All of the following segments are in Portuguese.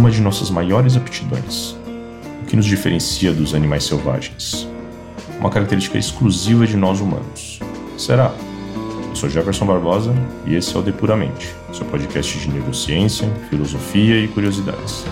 uma de nossas maiores aptidões, o que nos diferencia dos animais selvagens. Uma característica exclusiva de nós humanos. Será? Eu sou Jefferson Barbosa e esse é o Depuramente, seu podcast de neurociência, filosofia e curiosidades.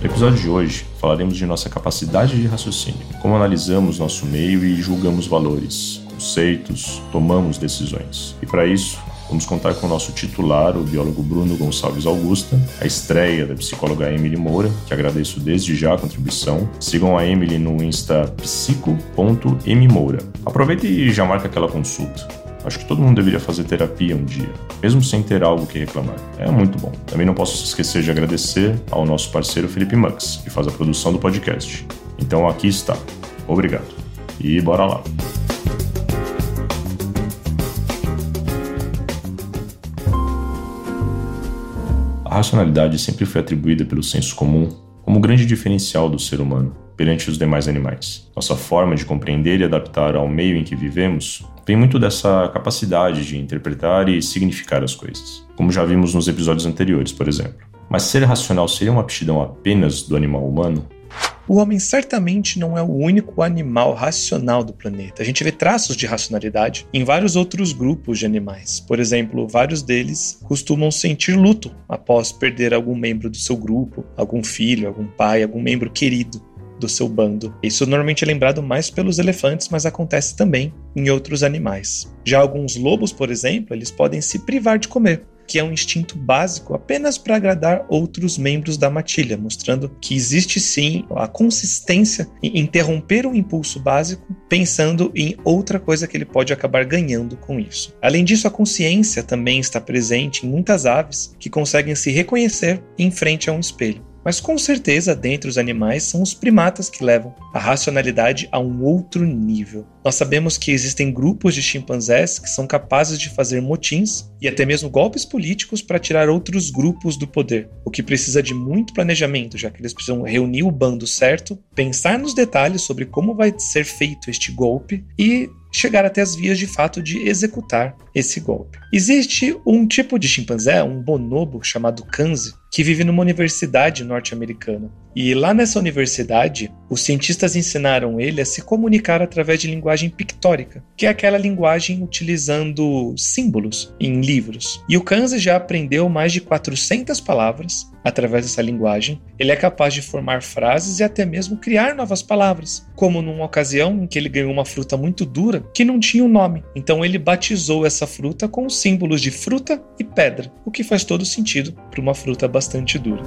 No episódio de hoje, falaremos de nossa capacidade de raciocínio, como analisamos nosso meio e julgamos valores, conceitos, tomamos decisões. E para isso, vamos contar com o nosso titular, o biólogo Bruno Gonçalves Augusta, a estreia da psicóloga Emily Moura, que agradeço desde já a contribuição. Sigam a Emily no Insta psico.mmoura. Aproveita e já marca aquela consulta. Acho que todo mundo deveria fazer terapia um dia, mesmo sem ter algo que reclamar. É muito bom. Também não posso esquecer de agradecer ao nosso parceiro Felipe Mux, que faz a produção do podcast. Então aqui está. Obrigado. E bora lá. Racionalidade sempre foi atribuída pelo senso comum como grande diferencial do ser humano perante os demais animais. Nossa forma de compreender e adaptar ao meio em que vivemos tem muito dessa capacidade de interpretar e significar as coisas, como já vimos nos episódios anteriores, por exemplo. Mas ser racional seria uma aptidão apenas do animal humano? O homem certamente não é o único animal racional do planeta. A gente vê traços de racionalidade em vários outros grupos de animais. Por exemplo, vários deles costumam sentir luto após perder algum membro do seu grupo, algum filho, algum pai, algum membro querido do seu bando. Isso normalmente é lembrado mais pelos elefantes, mas acontece também em outros animais. Já alguns lobos, por exemplo, eles podem se privar de comer, que é um instinto básico apenas para agradar outros membros da matilha, mostrando que existe sim a consistência em interromper o impulso básico, pensando em outra coisa que ele pode acabar ganhando com isso. Além disso, a consciência também está presente em muitas aves que conseguem se reconhecer em frente a um espelho. Mas com certeza, dentre os animais, são os primatas que levam a racionalidade a um outro nível. Nós sabemos que existem grupos de chimpanzés que são capazes de fazer motins e até mesmo golpes políticos para tirar outros grupos do poder, o que precisa de muito planejamento, já que eles precisam reunir o bando certo, pensar nos detalhes sobre como vai ser feito este golpe e chegar até as vias de fato de executar esse golpe. Existe um tipo de chimpanzé, um bonobo chamado Kanzi, que vive numa universidade norte-americana. E lá nessa universidade, os cientistas ensinaram ele a se comunicar através de linguagem pictórica, que é aquela linguagem utilizando símbolos em livros. E o Kanzi já aprendeu mais de 400 palavras através dessa linguagem. Ele é capaz de formar frases e até mesmo criar novas palavras, como numa ocasião em que ele ganhou uma fruta muito dura que não tinha um nome. Então ele batizou essa fruta com os símbolos de fruta e pedra, o que faz todo sentido para uma fruta bastante dura.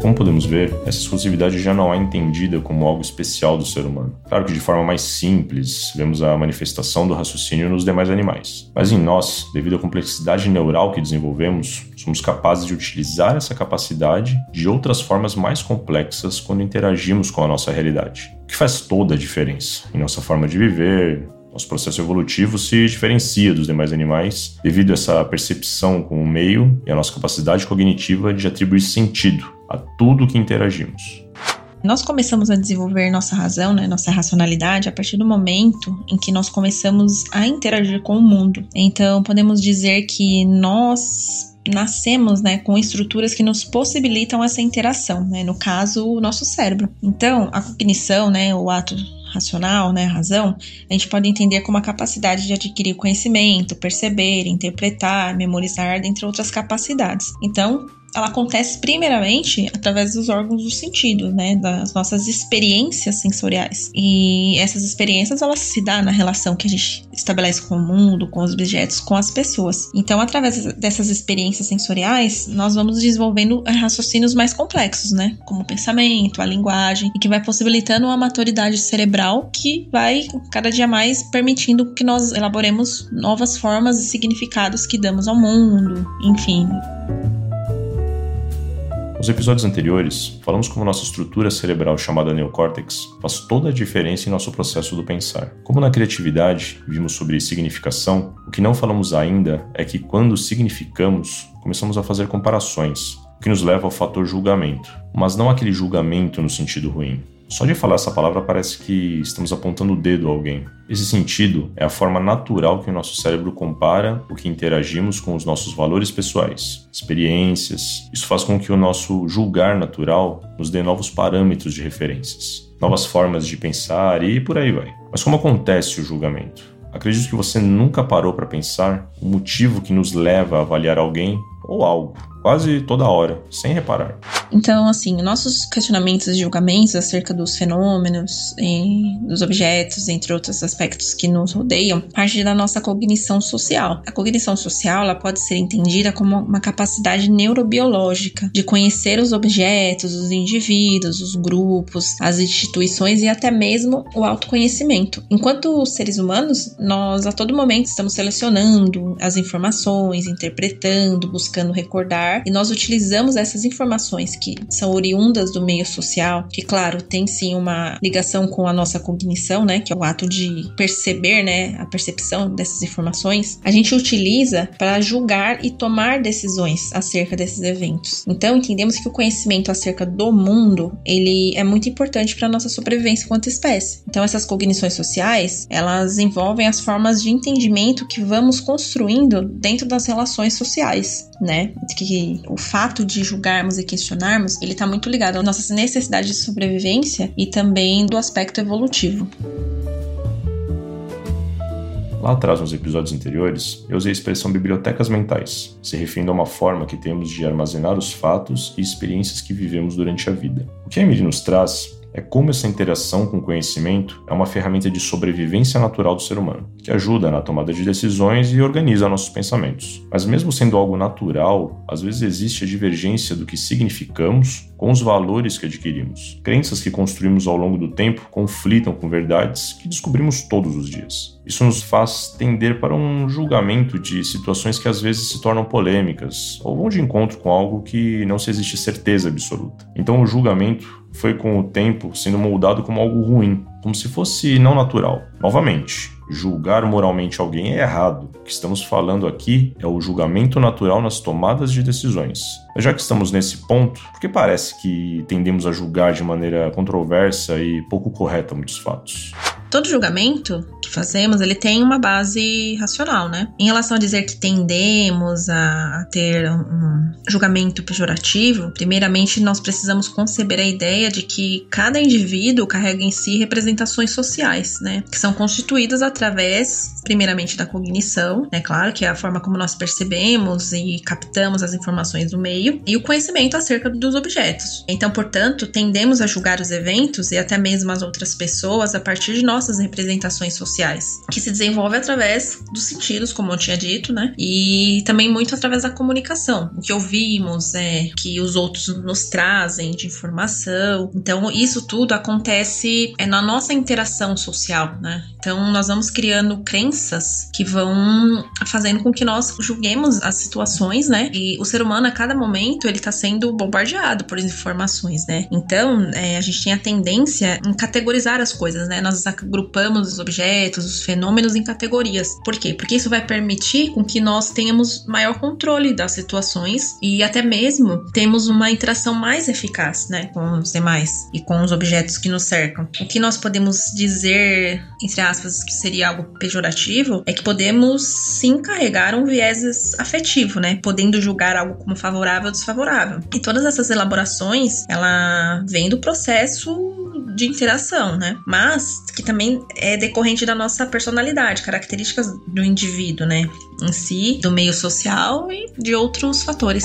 Como podemos ver, essa exclusividade já não é entendida como algo especial do ser humano. Claro que de forma mais simples, vemos a manifestação do raciocínio nos demais animais. Mas em nós, devido à complexidade neural que desenvolvemos, somos capazes de utilizar essa capacidade de outras formas mais complexas quando interagimos com a nossa realidade. O que faz toda a diferença em nossa forma de viver, nosso processo evolutivo se diferencia dos demais animais devido a essa percepção com o meio e a nossa capacidade cognitiva de atribuir sentido a tudo que interagimos. Nós começamos a desenvolver nossa razão, né, nossa racionalidade, a partir do momento em que nós começamos a interagir com o mundo. Então, podemos dizer que nós nascemos né, com estruturas que nos possibilitam essa interação, né, no caso, o nosso cérebro. Então, a cognição, né, o ato racional, né, razão, a gente pode entender como a capacidade de adquirir conhecimento, perceber, interpretar, memorizar, dentre outras capacidades. Então, ela acontece primeiramente através dos órgãos do sentido, né, das nossas experiências sensoriais. E essas experiências elas se dão na relação que a gente estabelece com o mundo, com os objetos, com as pessoas. Então, através dessas experiências sensoriais, nós vamos desenvolvendo raciocínios mais complexos, né, como o pensamento, a linguagem, e que vai possibilitando uma maturidade cerebral que vai cada dia mais permitindo que nós elaboremos novas formas e significados que damos ao mundo, enfim. Nos episódios anteriores, falamos como nossa estrutura cerebral chamada neocórtex faz toda a diferença em nosso processo do pensar. Como na criatividade, vimos sobre significação, o que não falamos ainda é que quando significamos, começamos a fazer comparações, o que nos leva ao fator julgamento, mas não aquele julgamento no sentido ruim, Só de falar essa palavra parece que estamos apontando o dedo a alguém. Esse sentido é a forma natural que o nosso cérebro compara o que interagimos com os nossos valores pessoais, experiências. Isso faz com que o nosso julgar natural nos dê novos parâmetros de referências, novas formas de pensar e por aí vai. Mas como acontece o julgamento? Acredito que você nunca parou para pensar o motivo que nos leva a avaliar alguém ou algo quase toda hora, sem reparar. Então, assim, nossos questionamentos e julgamentos acerca dos fenômenos, dos objetos, entre outros aspectos que nos rodeiam, parte da nossa cognição social. A cognição social ela pode ser entendida como uma capacidade neurobiológica de conhecer os objetos, os indivíduos, os grupos, as instituições e até mesmo o autoconhecimento. Enquanto seres humanos, nós a todo momento estamos selecionando as informações, interpretando, buscando recordar e nós utilizamos essas informações que são oriundas do meio social, que claro, tem sim uma ligação com a nossa cognição, né, que é o ato de perceber, né, a percepção dessas informações, a gente utiliza para julgar e tomar decisões acerca desses eventos. Então, entendemos que o conhecimento acerca do mundo, ele é muito importante para nossa sobrevivência enquanto espécie. Então, essas cognições sociais, elas envolvem as formas de entendimento que vamos construindo dentro das relações sociais, né? Que o fato de julgarmos e questionarmos, ele está muito ligado à nossa necessidade de sobrevivência e também do aspecto evolutivo. Lá atrás, nos episódios anteriores, eu usei a expressão bibliotecas mentais, se referindo a uma forma que temos de armazenar os fatos e experiências que vivemos durante a vida. O que a Emily nos traz é como essa interação com o conhecimento é uma ferramenta de sobrevivência natural do ser humano, que ajuda na tomada de decisões e organiza nossos pensamentos. Mas, mesmo sendo algo natural, às vezes existe a divergência do que significamos com os valores que adquirimos. Crenças que construímos ao longo do tempo conflitam com verdades que descobrimos todos os dias. Isso nos faz tender para um julgamento de situações que às vezes se tornam polêmicas ou vão de encontro com algo que não se existe certeza absoluta. Então, o julgamento foi com o tempo sendo moldado como algo ruim, como se fosse não natural. Novamente, julgar moralmente alguém é errado. O que estamos falando aqui é o julgamento natural nas tomadas de decisões. Mas já que estamos nesse ponto, por que parece que tendemos a julgar de maneira controversa e pouco correta muitos fatos? Todo julgamento que fazemos, ele tem uma base racional, né? Em relação a dizer que tendemos a, ter um julgamento pejorativo, primeiramente nós precisamos conceber a ideia de que cada indivíduo carrega em si representações sociais, né? Que são constituídas através, primeiramente, da cognição, né? Claro, que é a forma como nós percebemos e captamos as informações do meio, e o conhecimento acerca dos objetos. Então, portanto, tendemos a julgar os eventos e até mesmo as outras pessoas a partir de nossas representações sociais que se desenvolve através dos sentidos, como eu tinha dito, né? E também muito através da comunicação. O que ouvimos, é que os outros nos trazem de informação. Então, isso tudo acontece é na nossa interação social, né? Então, nós vamos criando crenças que vão fazendo com que nós julguemos as situações, né? E o ser humano, a cada momento, ele tá sendo bombardeado por informações, né? Então, é, a gente tem a tendência em categorizar as coisas, né? Nós agrupamos os objetos os fenômenos em categorias. Por quê? Porque isso vai permitir com que nós tenhamos maior controle das situações e até mesmo temos uma interação mais eficaz, né, com os demais e com os objetos que nos cercam. O que nós podemos dizer, entre aspas, que seria algo pejorativo, é que podemos sim carregar um viés afetivo, né, podendo julgar algo como favorável ou desfavorável. E todas essas elaborações, ela vem do processo de interação, né? Mas que também é decorrente da nossa personalidade, características do indivíduo, né? Em si, do meio social e de outros fatores.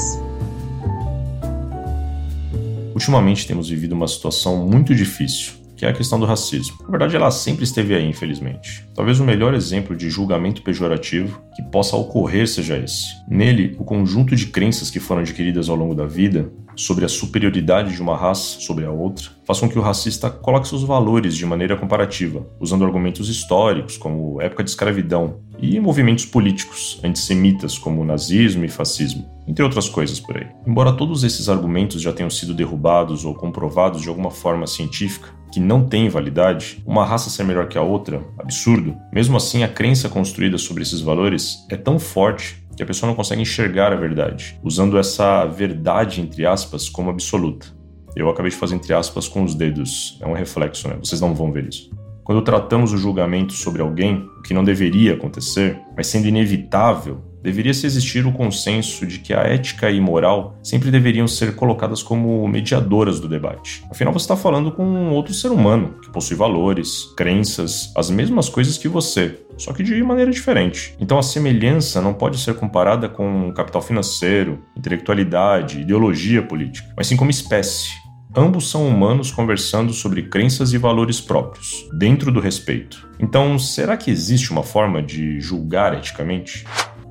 Ultimamente temos vivido uma situação muito difícil que é a questão do racismo. Na verdade, ela sempre esteve aí, infelizmente. Talvez o melhor exemplo de julgamento pejorativo que possa ocorrer seja esse. Nele, o conjunto de crenças que foram adquiridas ao longo da vida sobre a superioridade de uma raça sobre a outra faz com que o racista coloque seus valores de maneira comparativa, usando argumentos históricos como época de escravidão e movimentos políticos antissemitas como nazismo e fascismo, entre outras coisas por aí. Embora todos esses argumentos já tenham sido derrubados ou comprovados de alguma forma científica, que não tem validade, uma raça ser melhor que a outra, absurdo. Mesmo assim, a crença construída sobre esses valores é tão forte que a pessoa não consegue enxergar a verdade, usando essa verdade, entre aspas, como absoluta. Eu acabei de fazer entre aspas com os dedos. É um reflexo, né? Vocês não vão ver isso. Quando tratamos o julgamento sobre alguém, o que não deveria acontecer, mas sendo inevitável, deveria-se existir o consenso de que a ética e moral sempre deveriam ser colocadas como mediadoras do debate. Afinal, você está falando com outro ser humano que possui valores, crenças, as mesmas coisas que você, só que de maneira diferente. Então a semelhança não pode ser comparada com capital financeiro, intelectualidade, ideologia política, mas sim como espécie. Ambos são humanos conversando sobre crenças e valores próprios, dentro do respeito. Então, será que existe uma forma de julgar eticamente?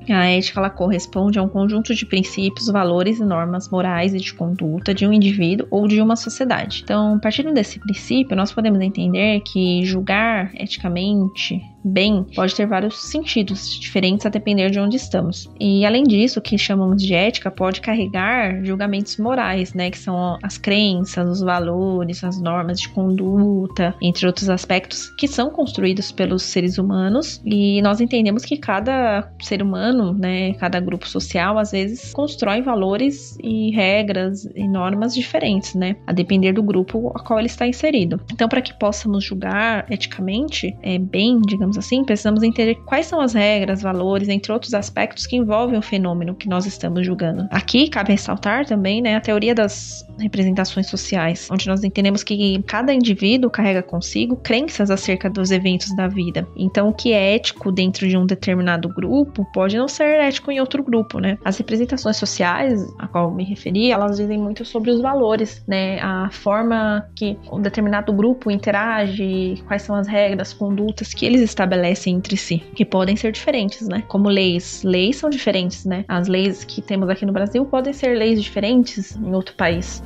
A ética ela corresponde a um conjunto de princípios, valores e normas morais e de conduta de um indivíduo ou de uma sociedade. Então, partindo desse princípio, nós podemos entender que julgar eticamente bem pode ter vários sentidos diferentes a depender de onde estamos. E além disso, o que chamamos de ética pode carregar julgamentos morais, né, que são as crenças, os valores, as normas de conduta, entre outros aspectos que são construídos pelos seres humanos. E nós entendemos que cada ser humano, né, cada grupo social, às vezes constrói valores e regras e normas diferentes, né, a depender do grupo a qual ele está inserido. Então, para que possamos julgar eticamente, é bem, digamos digamos assim, precisamos entender quais são as regras, valores, entre outros aspectos que envolvem o fenômeno que nós estamos julgando. Aqui cabe ressaltar também né, a teoria das representações sociais, onde nós entendemos que cada indivíduo carrega consigo crenças acerca dos eventos da vida. Então, o que é ético dentro de um determinado grupo pode não ser ético em outro grupo, né? As representações sociais a qual me referi, elas dizem muito sobre os valores, né? A forma que um determinado grupo interage, quais são as regras, condutas que eles estabelecem entre si, que podem ser diferentes, né? Como leis. Leis são diferentes, né? As leis que temos aqui no Brasil podem ser leis diferentes em outro país.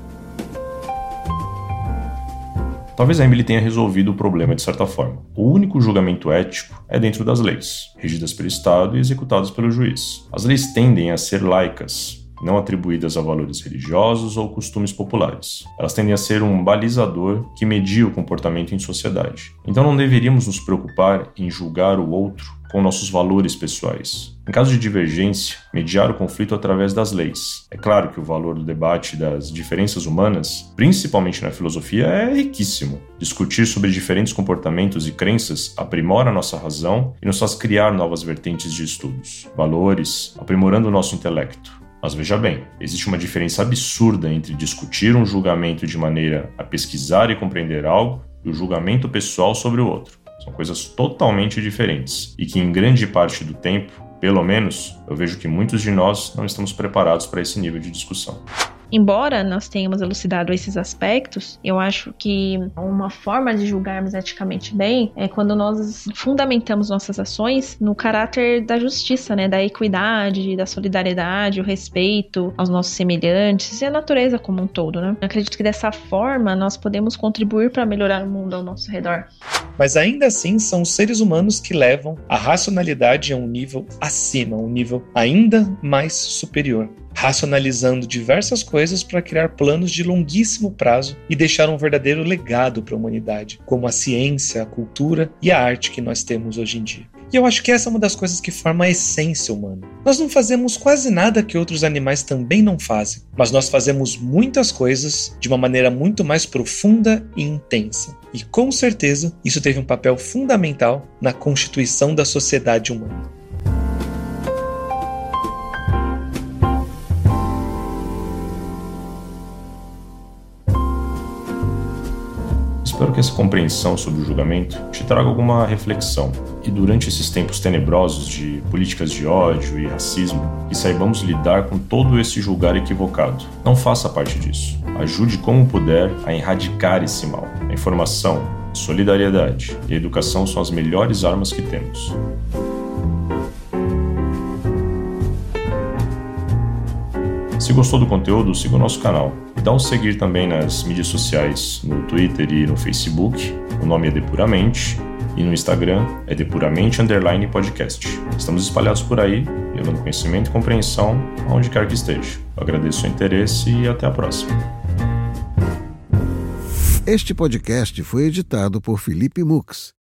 Talvez a Emily tenha resolvido o problema de certa forma. O único julgamento ético é dentro das leis, regidas pelo Estado e executadas pelo juiz. As leis tendem a ser laicas, não atribuídas a valores religiosos ou costumes populares. Elas tendem a ser um balizador que media o comportamento em sociedade. Então não deveríamos nos preocupar em julgar o outro com nossos valores pessoais. Em caso de divergência, mediar o conflito através das leis. É claro que o valor do debate das diferenças humanas, principalmente na filosofia, é riquíssimo. Discutir sobre diferentes comportamentos e crenças aprimora nossa razão e nos faz criar novas vertentes de estudos, valores, aprimorando o nosso intelecto. Mas veja bem, existe uma diferença absurda entre discutir um julgamento de maneira a pesquisar e compreender algo e o julgamento pessoal sobre o outro. São coisas totalmente diferentes e que, em grande parte do tempo, pelo menos, eu vejo que muitos de nós não estamos preparados para esse nível de discussão. Embora nós tenhamos elucidado esses aspectos, eu acho que uma forma de julgarmos eticamente bem é quando nós fundamentamos nossas ações no caráter da justiça, né, da equidade, da solidariedade, o respeito aos nossos semelhantes e à natureza como um todo, né? Eu acredito que dessa forma nós podemos contribuir para melhorar o mundo ao nosso redor. Mas ainda assim são os seres humanos que levam a racionalidade a um nível acima, um nível ainda mais superior racionalizando diversas coisas para criar planos de longuíssimo prazo e deixar um verdadeiro legado para a humanidade, como a ciência, a cultura e a arte que nós temos hoje em dia. E eu acho que essa é uma das coisas que forma a essência humana. Nós não fazemos quase nada que outros animais também não fazem, mas nós fazemos muitas coisas de uma maneira muito mais profunda e intensa. E com certeza isso teve um papel fundamental na constituição da sociedade humana. Espero que essa compreensão sobre o julgamento te traga alguma reflexão e durante esses tempos tenebrosos de políticas de ódio e racismo, que saibamos lidar com todo esse julgar equivocado. Não faça parte disso. Ajude como puder a erradicar esse mal. A informação, a solidariedade e a educação são as melhores armas que temos. Se gostou do conteúdo, siga o nosso canal Dá um seguir também nas mídias sociais, no Twitter e no Facebook. O nome é Depuramente. E no Instagram é Depuramente Underline Podcast. Estamos espalhados por aí, levando conhecimento e compreensão aonde quer que esteja. Eu agradeço o interesse e até a próxima. Este podcast foi editado por Felipe Mux